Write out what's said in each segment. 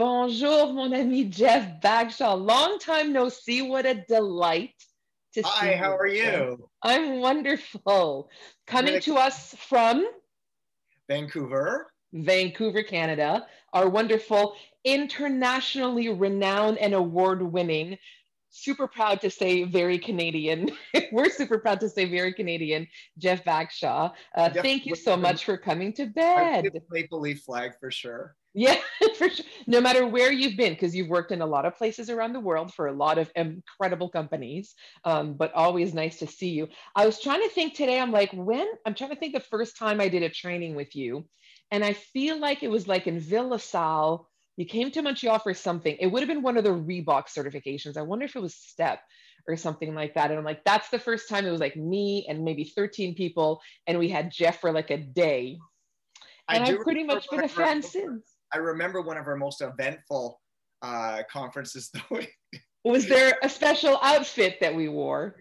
Bonjour, mon ami Jeff Bagshaw. Long time no see. What a delight to Hi, see you. Hi, how are you? I'm wonderful. Coming to us from Vancouver. Vancouver, Canada. Our wonderful, internationally renowned and award winning super proud to say very Canadian. We're super proud to say very Canadian, Jeff Bagshaw. Uh, thank you so much for coming to bed. Maple Leaf flag for sure. Yeah, for sure. No matter where you've been, because you've worked in a lot of places around the world for a lot of incredible companies, um, but always nice to see you. I was trying to think today, I'm like, when? I'm trying to think the first time I did a training with you. And I feel like it was like in Ville Salle you came to Montreal for something. It would have been one of the Reebok certifications. I wonder if it was STEP or something like that. And I'm like, that's the first time it was like me and maybe 13 people, and we had Jeff for like a day. And I've pretty much been a fan since. I remember one of our most eventful uh, conferences, though. was there a special outfit that we wore?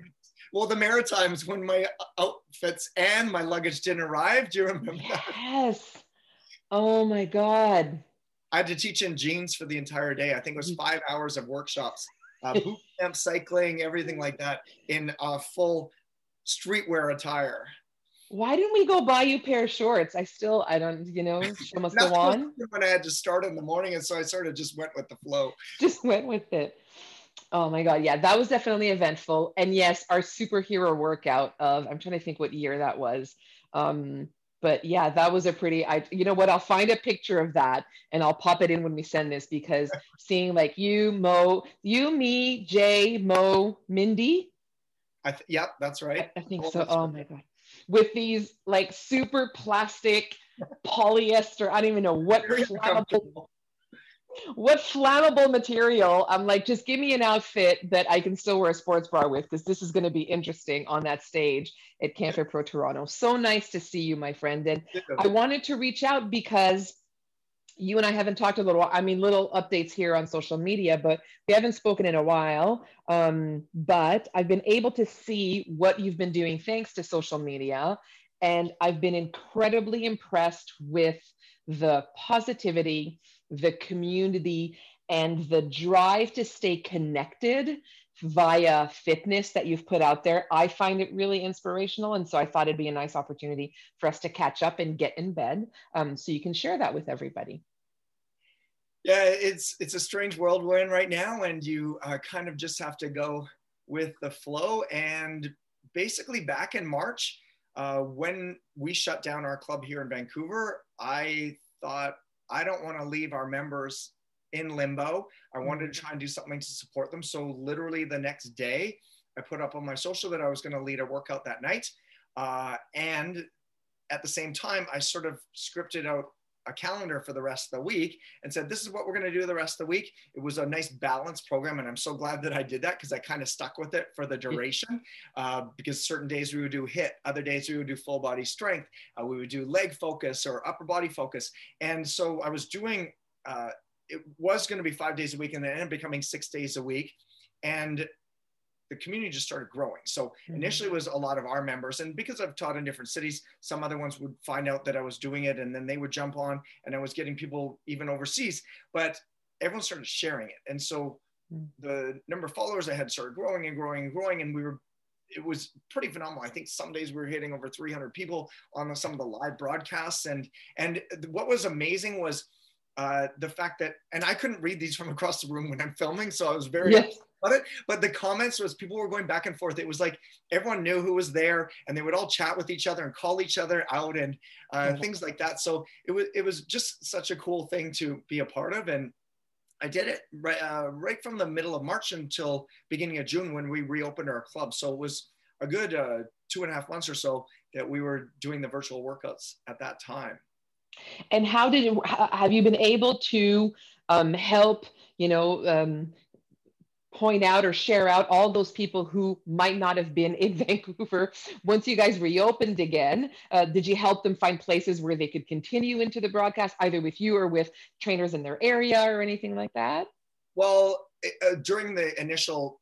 Well, the Maritimes, when my outfits and my luggage didn't arrive, do you remember yes. that? Yes. Oh my God. I had to teach in jeans for the entire day. I think it was mm-hmm. five hours of workshops, uh, boot camp, cycling, everything like that in a full streetwear attire. Why didn't we go buy you a pair of shorts? I still, I don't, you know, show must go on. When I had to start in the morning, and so I sort of just went with the flow. Just went with it. Oh my God. Yeah, that was definitely eventful. And yes, our superhero workout of, I'm trying to think what year that was. Um, but yeah that was a pretty i you know what i'll find a picture of that and i'll pop it in when we send this because seeing like you mo you me jay mo mindy i th- yep that's right i, I think oh, so oh my god with these like super plastic polyester i don't even know what flammable what flammable material i'm like just give me an outfit that i can still wear a sports bra with because this is going to be interesting on that stage at CanFitPro Toronto. So nice to see you, my friend. And I wanted to reach out because you and I haven't talked a little, I mean, little updates here on social media, but we haven't spoken in a while. Um, but I've been able to see what you've been doing thanks to social media. And I've been incredibly impressed with the positivity, the community, and the drive to stay connected via fitness that you've put out there. I find it really inspirational. And so I thought it'd be a nice opportunity for us to catch up and get in bed um, so you can share that with everybody. Yeah, it's it's a strange world we're in right now, and you uh, kind of just have to go with the flow. And basically, back in March, uh, when we shut down our club here in Vancouver, I thought I don't want to leave our members in limbo. I wanted to mm-hmm. try and do something to support them. So literally the next day, I put up on my social that I was going to lead a workout that night. Uh, and at the same time, I sort of scripted out a calendar for the rest of the week and said, this is what we're going to do the rest of the week. It was a nice balanced program. And I'm so glad that I did that because I kind of stuck with it for the duration uh, because certain days we would do HIIT, other days we would do full body strength. Uh, we would do leg focus or upper body focus. And so I was doing uh, it was going to be five days a week and then ended up becoming six days a week. And the community just started growing. So mm-hmm. initially it was a lot of our members. And because I've taught in different cities, some other ones would find out that I was doing it and then they would jump on and I was getting people even overseas. But everyone started sharing it. And so mm. the number of followers I had started growing and growing and growing. And we were it was pretty phenomenal. I think some days we were hitting over 300 people on some of the live broadcasts. And and what was amazing was uh, the fact that, and I couldn't read these from across the room when I'm filming, so I was very yes. About it. But the comments was people were going back and forth. It was like everyone knew who was there, and they would all chat with each other and call each other out and uh, things like that. So it was it was just such a cool thing to be a part of, and I did it right uh, right from the middle of March until beginning of June when we reopened our club. So it was a good uh, two and a half months or so that we were doing the virtual workouts at that time. And how did have you been able to um, help, you know, um, point out or share out all those people who might not have been in Vancouver once you guys reopened again? Uh, did you help them find places where they could continue into the broadcast, either with you or with trainers in their area or anything like that? Well, uh, during the initial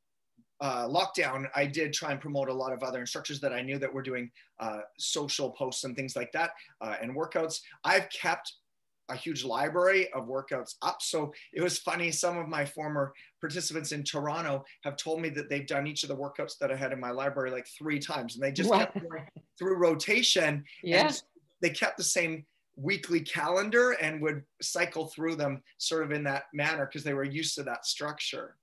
uh, lockdown, I did try and promote a lot of other instructors that I knew that were doing uh, social posts and things like that uh, and workouts. I've kept a huge library of workouts up. So it was funny. Some of my former participants in Toronto have told me that they've done each of the workouts that I had in my library like three times, and they just kept going through rotation. Yeah. And they kept the same weekly calendar and would cycle through them sort of in that manner because they were used to that structure.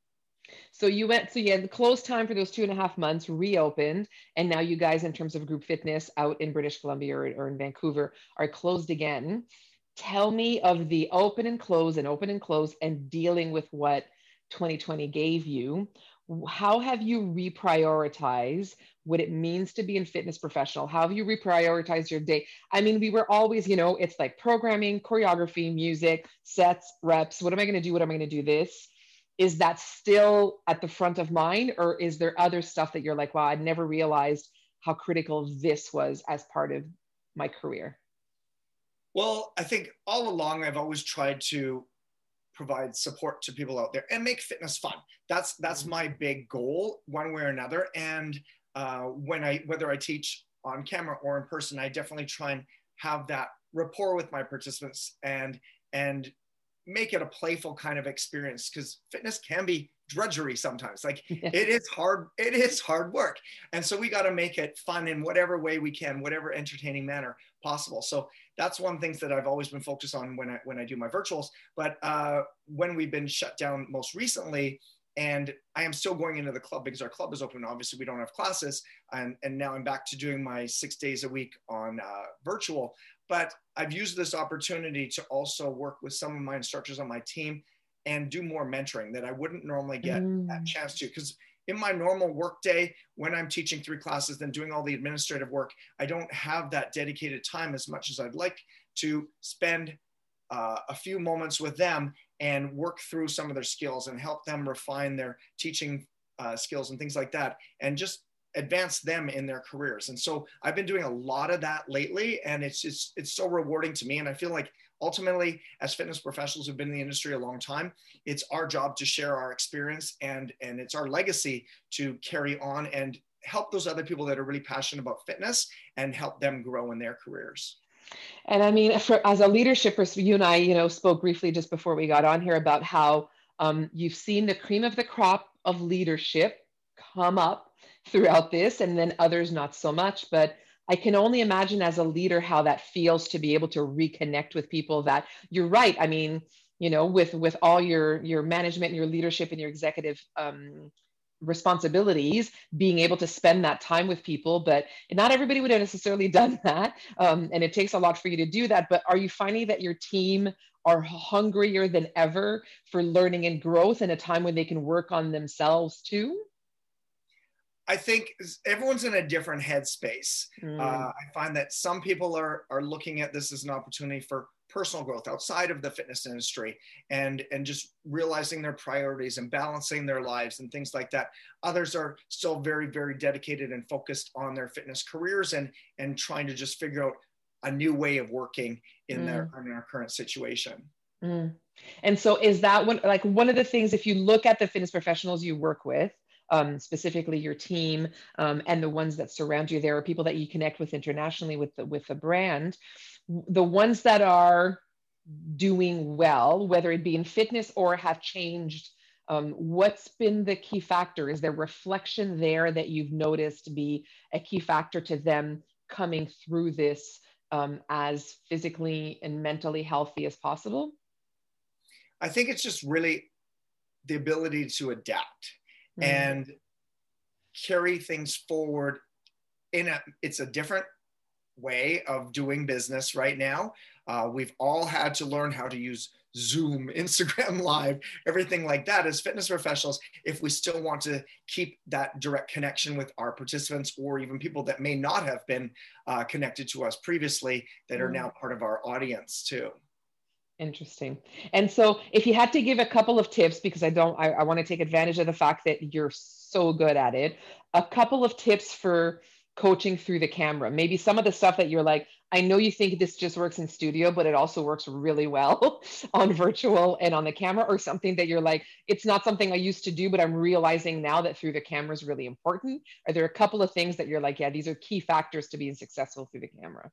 So you went, so you had the closed time for those two and a half months, reopened, and now you guys, in terms of group fitness out in British Columbia or, or in Vancouver, are closed again. Tell me of the open and close and open and close and dealing with what 2020 gave you. How have you reprioritized what it means to be in fitness professional? How have you reprioritized your day? I mean, we were always, you know, it's like programming, choreography, music, sets, reps. What am I going to do? What am I going to do this? is that still at the front of mind or is there other stuff that you're like wow i never realized how critical this was as part of my career well i think all along i've always tried to provide support to people out there and make fitness fun that's that's mm-hmm. my big goal one way or another and uh, when i whether i teach on camera or in person i definitely try and have that rapport with my participants and and make it a playful kind of experience because fitness can be drudgery sometimes. Like it is hard it is hard work. And so we got to make it fun in whatever way we can whatever entertaining manner possible. So that's one things that i've always been focused on when i when i do my virtuals. But uh, when we've been shut down most recently and i am still going into the club because our club is open obviously we don't have classes and, and now i'm back to doing my six days a week on uh, virtual. But I've used this opportunity to also work with some of my instructors on my team and do more mentoring that I wouldn't normally get mm. that chance to. Because in my normal workday, when I'm teaching three classes, then doing all the administrative work, I don't have that dedicated time as much as I'd like to spend uh, a few moments with them and work through some of their skills and help them refine their teaching uh, skills and things like that. And just advance them in their careers. And so I've been doing a lot of that lately, and it's just it's so rewarding to me. And I feel like ultimately, as fitness professionals who've been in the industry a long time, it's our job to share our experience and and it's our legacy to carry on and help those other people that are really passionate about fitness and help them grow in their careers. And I mean, for, as a leadership you and I, you know, spoke briefly just before we got on here about how um, you've seen the cream of the crop of leadership come up throughout this and then others not so much but i can only imagine as a leader how that feels to be able to reconnect with people that you're right. I mean you know with with all your your management and your leadership and your executive um, responsibilities being able to spend that time with people but not everybody would have necessarily done that um, and it takes a lot for you to do that but are you finding that your team are hungrier than ever for learning and growth in a time when they can work on themselves too I think everyone's in a different headspace. Mm. Uh, I find that some people are are looking at this as an opportunity for personal growth outside of the fitness industry and and just realizing their priorities and balancing their lives and things like that others are still very very dedicated and focused on their fitness careers and and trying to just figure out a new way of working in mm. their in their current situation mm. and so is that one like one of the things if you look at the fitness professionals you work with um, specifically your team um, and the ones that surround you. There are people that you connect with internationally with the, with the brand. The ones that are doing well, whether it be in fitness or have changed, um, what's been the key factor? Is there reflection there that you've noticed be a key factor to them coming through this um, as physically and mentally healthy as possible? I think it's just really the ability to adapt mm-hmm. and carry things forward in a it's a different way of doing business right now uh, we've all had to learn how to use zoom instagram live everything like that as fitness professionals if we still want to keep that direct connection with our participants or even people that may not have been uh, connected to us previously that are mm. now part of our audience too Interesting. And so, if you had to give a couple of tips, because I don't, I, I want to take advantage of the fact that you're so good at it, a couple of tips for coaching through the camera. Maybe some of the stuff that you're like, I know you think this just works in studio, but it also works really well on virtual and on the camera, or something that you're like, it's not something I used to do, but I'm realizing now that through the camera is really important. Are there a couple of things that you're like, yeah, these are key factors to being successful through the camera?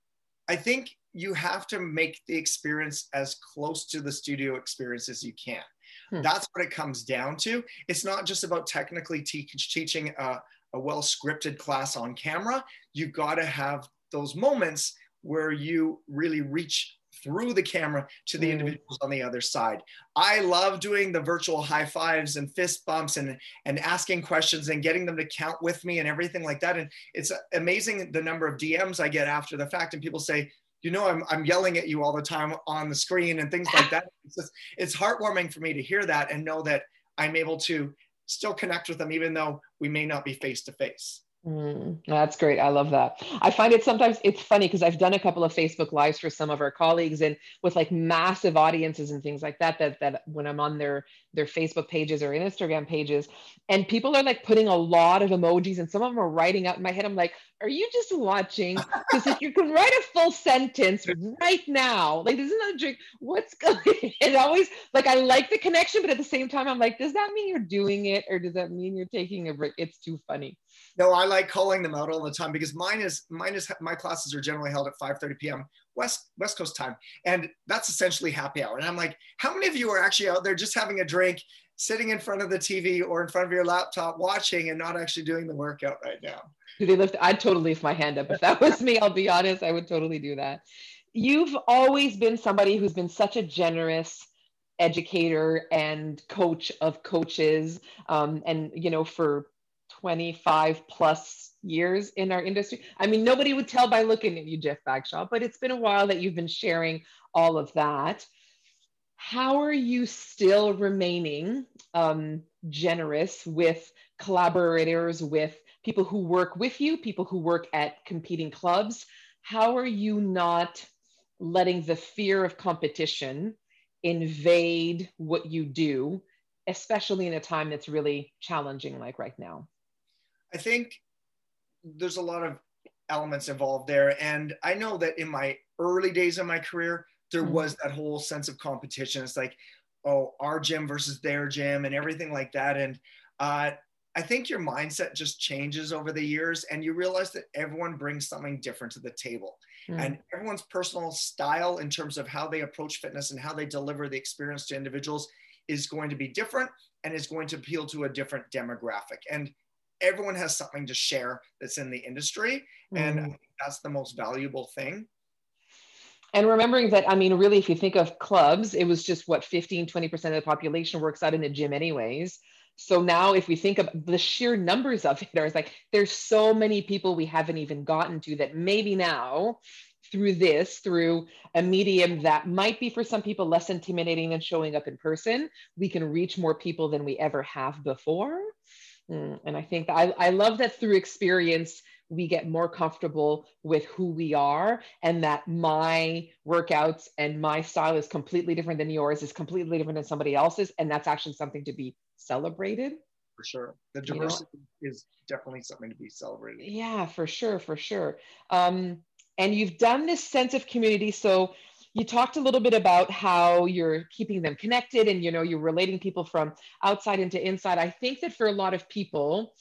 I think you have to make the experience as close to the studio experience as you can. Hmm. That's what it comes down to. It's not just about technically te- teaching a, a well scripted class on camera. You've got to have those moments where you really reach through the camera to the mm. individuals on the other side. I love doing the virtual high fives and fist bumps and and asking questions and getting them to count with me and everything like that. And it's amazing the number of DMs I get after the fact, and people say, you know, I'm I'm yelling at you all the time on the screen and things like that. It's just, it's heartwarming for me to hear that and know that I'm able to still connect with them even though we may not be face to face. Mm, that's great. I love that. I find it sometimes it's funny because I've done a couple of Facebook lives for some of our colleagues and with like massive audiences and things like that, that, that when I'm on their, their Facebook pages or Instagram pages and people are like putting a lot of emojis and some of them are writing out in my head. I'm like, are you just watching? Because if you can write a full sentence right now, like this is not a drink. What's going? It always like I like the connection, but at the same time, I'm like, does that mean you're doing it or does that mean you're taking a break? It's too funny. No, I like calling them out all the time because mine is mine is my classes are generally held at 5:30 p.m. West West Coast time, and that's essentially happy hour. And I'm like, how many of you are actually out there just having a drink, sitting in front of the TV or in front of your laptop, watching and not actually doing the workout right now? Do they lift? I'd totally lift my hand up if that was me. I'll be honest, I would totally do that. You've always been somebody who's been such a generous educator and coach of coaches um, and you know for 25 plus years in our industry. I mean, nobody would tell by looking at you, Jeff Bagshaw, but it's been a while that you've been sharing all of that. How are you still remaining um, generous with collaborators, with people who work with you, people who work at competing clubs? How are you not letting the fear of competition invade what you do, especially in a time that's really challenging like right now? I think there's a lot of elements involved there. And I know that in my early days of my career, there mm-hmm. was that whole sense of competition. It's like, oh, our gym versus their gym and everything like that. And uh, I think your mindset just changes over the years and you realize that everyone brings something different to the table. Mm-hmm. And everyone's personal style in terms of how they approach fitness and how they deliver the experience to individuals is going to be different and is going to appeal to a different demographic. And everyone has something to share that's in the industry. And mm. that's the most valuable thing. And remembering that, I mean, really, if you think of clubs, it was just what 15, 20% of the population works out in a gym, anyways. So now, if we think of the sheer numbers of it, it's like there's so many people we haven't even gotten to that maybe now through this, through a medium that might be for some people less intimidating than showing up in person, we can reach more people than we ever have before. Mm, and I think I, I love that through experience, we get more comfortable with who we are and that my workouts and my style is completely different than yours is completely different than somebody else's and that's actually something to be celebrated. For sure. The diversity you know? is definitely something to be celebrated. Yeah for sure for sure. Um, and you've done this sense of community so you talked a little bit about how you're keeping them connected and you know you're relating people from outside into inside. I think that for a lot of people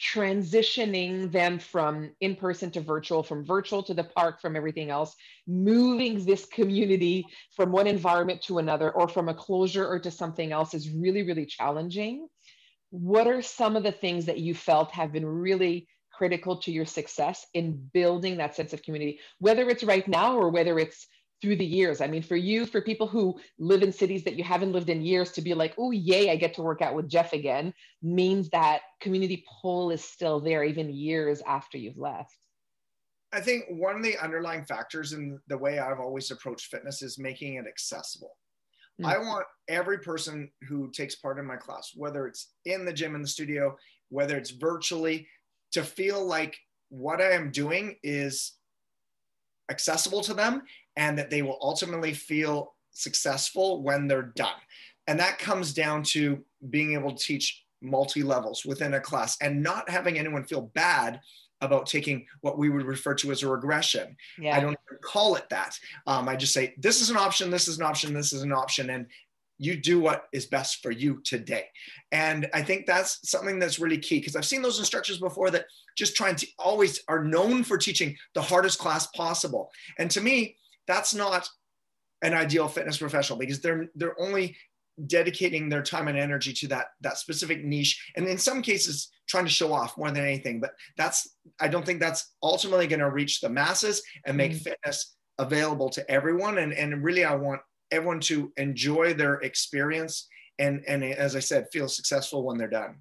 transitioning them from in person to virtual from virtual to the park from everything else moving this community from one environment to another or from a closure or to something else is really really challenging. What are some of the things that you felt have been really critical to your success in building that sense of community? Whether it's right now or whether it's through the years. I mean, for you, for people who live in cities that you haven't lived in years, to be like, oh, yay, I get to work out with Jeff again, means that community pull is still there even years after you've left. I think one of the underlying factors in the way I've always approached fitness is making it accessible. Mm-hmm. I want every person who takes part in my class, whether it's in the gym, in the studio, whether it's virtually, to feel like what I am doing is accessible to them and that they will ultimately feel successful when they're done. And that comes down to being able to teach multi levels within a class and not having anyone feel bad about taking what we would refer to as a regression. Yeah. I don't call it that. Um, I just say, this is an option, this is an option, this is an option. And you do what is best for you today. And I think that's something that's really key because I've seen those instructors before that just trying to always are known for teaching the hardest class possible. And to me, that's not an ideal fitness professional because they're they're only dedicating their time and energy to that that specific niche and in some cases trying to show off more than anything but that's i don't think that's ultimately going to reach the masses and make mm-hmm. fitness available to everyone and and really i want everyone to enjoy their experience and and as I said, feel successful when they're done.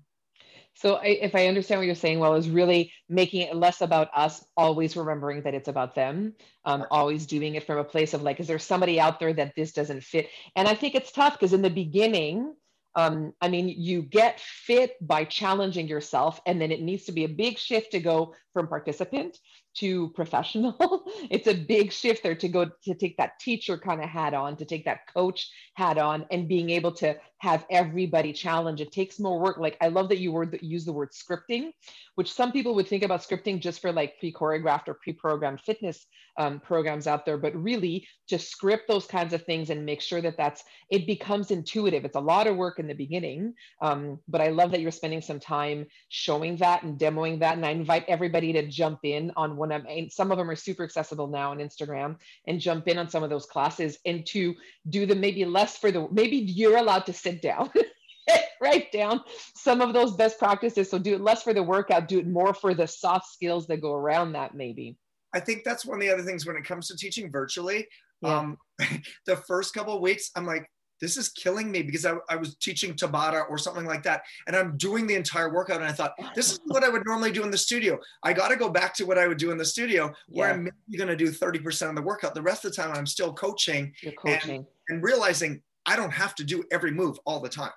So I, if I understand what you're saying, well, is really making it less about us, always remembering that it's about them, um, always doing it from a place of like, is there somebody out there that this doesn't fit? And I think it's tough because in the beginning, um, I mean, you get fit by challenging yourself, and then it needs to be a big shift to go from participant to professional. it's a big shift there to go to take that teacher kind of hat on, to take that coach hat on, and being able to have everybody challenge. It takes more work. Like I love that you use the word scripting, which some people would think about scripting just for like pre-choreographed or pre-programmed fitness um, programs out there, but really to script those kinds of things and make sure that that's it becomes intuitive. It's a lot of work in the beginning, um, but I love that you're spending some time showing that and demoing that. And I invite everybody to jump in on one of some of them are super accessible now on Instagram and jump in on some of those classes and to do them maybe less for the maybe you're allowed to sit down. write down some of those best practices. So do it less for the workout, do it more for the soft skills that go around that, maybe. I think that's one of the other things when it comes to teaching virtually. Yeah. Um, the first couple of weeks, I'm like, this is killing me because I, I was teaching Tabata or something like that. And I'm doing the entire workout. And I thought, this is what I would normally do in the studio. I got to go back to what I would do in the studio where yeah. I'm maybe going to do 30% of the workout. The rest of the time, I'm still coaching, You're coaching. And, and realizing I don't have to do every move all the time.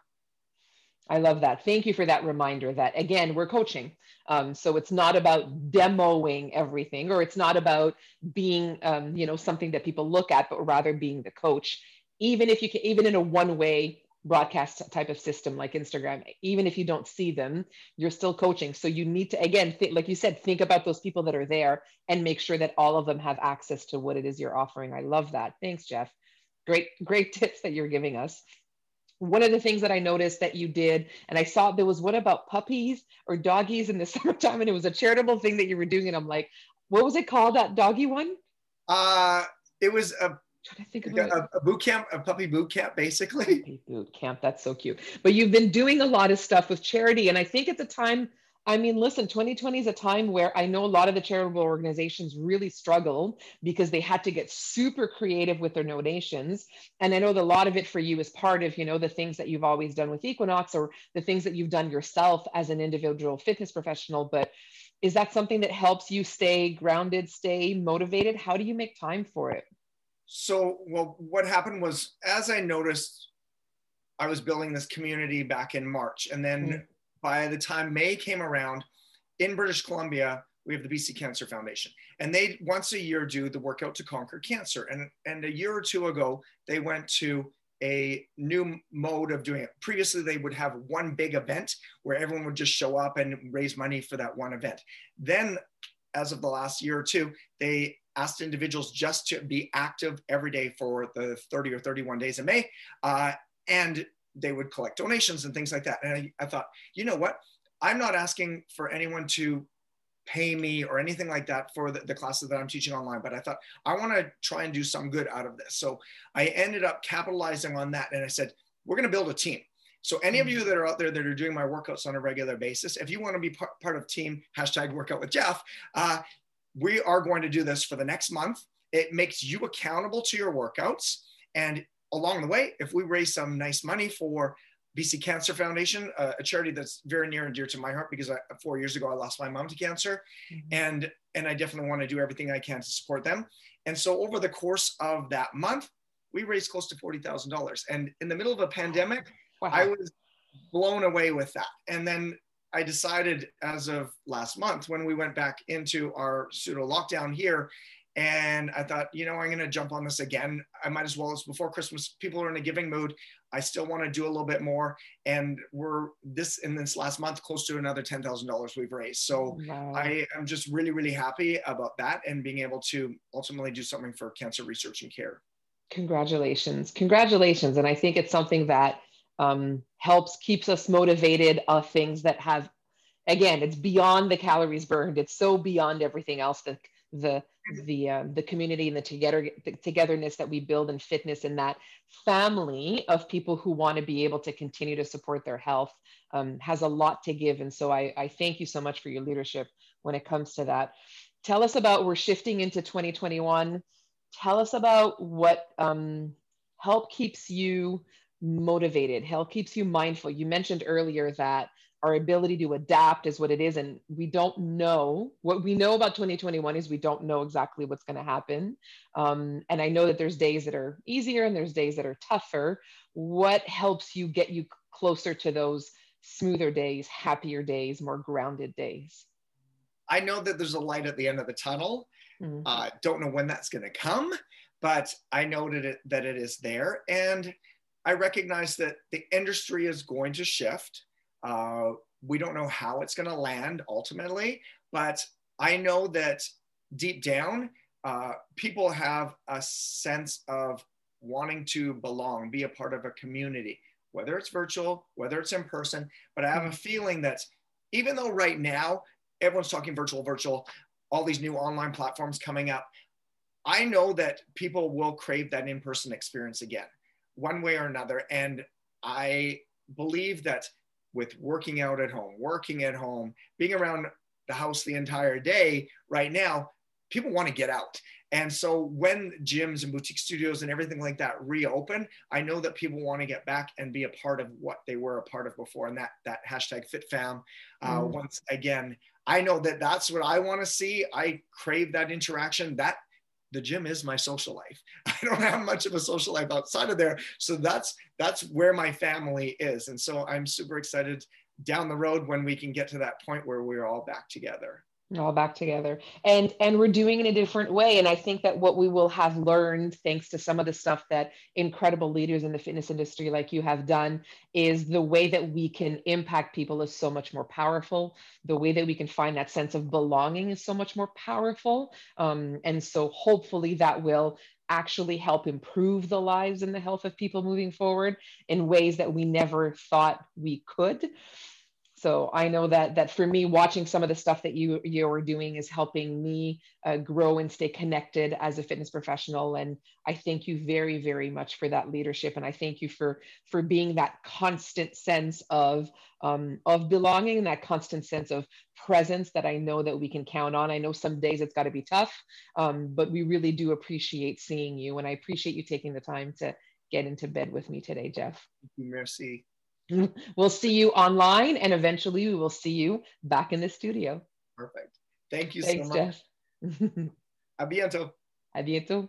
I love that. Thank you for that reminder that again, we're coaching. Um, so it's not about demoing everything, or it's not about being, um, you know, something that people look at, but rather being the coach even if you can, even in a one way broadcast type of system like Instagram, even if you don't see them, you're still coaching. So you need to, again, th- like you said, think about those people that are there and make sure that all of them have access to what it is you're offering. I love that. Thanks, Jeff. Great, great tips that you're giving us. One of the things that I noticed that you did, and I saw there was what about puppies or doggies in the summertime, and it was a charitable thing that you were doing. And I'm like, what was it called, that doggy one? Uh, it was a trying to think of a, a, boot camp, a puppy boot camp, basically. Puppy boot camp. That's so cute. But you've been doing a lot of stuff with charity. And I think at the time, I mean, listen, 2020 is a time where I know a lot of the charitable organizations really struggled because they had to get super creative with their donations. And I know that a lot of it for you is part of, you know, the things that you've always done with Equinox or the things that you've done yourself as an individual fitness professional. But is that something that helps you stay grounded, stay motivated? How do you make time for it? So well what happened was as i noticed i was building this community back in march. And then mm-hmm. by the time may came around in british columbia we have the bc cancer foundation. And they once a year do the workout to conquer cancer. And and a year or two ago they went to a new mode of doing it. Previously they would have one big event where everyone would just show up and raise money for that one event. Then as of the last year or two they asked individuals just to be active every day for the 30 or 31 days in May. Uh, and they would collect donations and things like that. And I, I thought, you know what? I'm not asking for anyone to pay me or anything like that for the, the, classes that I'm teaching online. But I thought I want to try and do some good out of this. So I ended up capitalizing on that. And I said, we're going to build a team. So any of you that are out there that are doing my workouts on a regular basis, if you want to be part, part of team hashtag workout with Jeff, uh, we are going to do this for the next month. It makes you accountable to your workouts. And along the way, if we raise some nice money for BC Cancer Foundation, uh, a charity that's very near and dear to my heart because I, four years ago I lost my mom to cancer, mm-hmm. and and I definitely want to do everything I can to support them. And so over the course of that month, we raised close to forty thousand dollars. And in the middle of a pandemic, wow. I was blown away with that. And then I decided as of last month when we went back into our pseudo lockdown here, and I thought, you know, I'm going to jump on this again. I might as well. It's before Christmas. People are in a giving mood. I still want to do a little bit more. And we're this in this last month, close to another ten thousand dollars we've raised. So wow. I am just really, really happy about that and being able to ultimately do something for cancer research and care. Congratulations. Congratulations. And I think it's something that um, helps, keeps us motivated of things that have, again, it's beyond the calories burned. It's so beyond everything else that the the uh, the community and the together the togetherness that we build in fitness and that family of people who want to be able to continue to support their health um, has a lot to give. And so I, I thank you so much for your leadership when it comes to that. Tell us about we're shifting into 2021 tell us about what um, help keeps you motivated. Help keeps you mindful. You mentioned earlier that our ability to adapt is what it is and we don't know. What we know about 2021 is we don't know exactly what's going to happen. Um, and i know that there's days that are easier and there's days that are tougher. What helps you get you closer to those smoother days happier days more grounded days? I know that there's a light at the end of the tunnel. Mm-hmm. uh, don't know when that's going to come but i know that it, that it is there. And i recognize that the industry is going to shift. Uh, we don't know how it's going to land ultimately, but I know that deep down, uh, people have a sense of wanting to belong, be a part of a community, whether it's virtual, whether it's in person. But I have a feeling that even though right now everyone's talking virtual, virtual, all these new online platforms coming up, I know that people will crave that in person experience again, one way or another. And I believe that with working out at home, working at home, being around the house the entire day right now, people want to get out. And so when gyms and boutique studios and everything like that reopen, I know that people want to get back and be a part of what they were a part of before. And that that hashtag FitFam, uh, mm. once again, I know that that's what I want to see. I crave that interaction. That the gym is my social life. I don't have much of a social life outside of there. So that's that's where my family is. And so I'm super excited down the road when we can get to that point where we're all back together all back together. And and we're doing it in a different way. And i think that what we will have learned thanks to some of the stuff that incredible leaders in the fitness industry like you have done is the way that we can impact people is so much more powerful. The way that we can find that sense of belonging is so much more powerful. Um, and so hopefully that will actually help improve the lives and the health of people moving forward in ways that we never thought we could so i know that that for me watching some of the stuff that you you're doing is helping me uh, grow and stay connected as a fitness professional. And i thank you very very much for that leadership. And i thank you for for being that constant sense of um, of belonging and that constant sense of presence that i know that we can count on. I know some days it's got to be tough um, but we really do appreciate seeing you. And i appreciate you taking the time to get into bed with me today jeff. Thank you, merci we'll see you online and eventually we will see you back in the studio. Perfect. Thank you Thanks, so much. Jeff. A bientôt. A bientôt.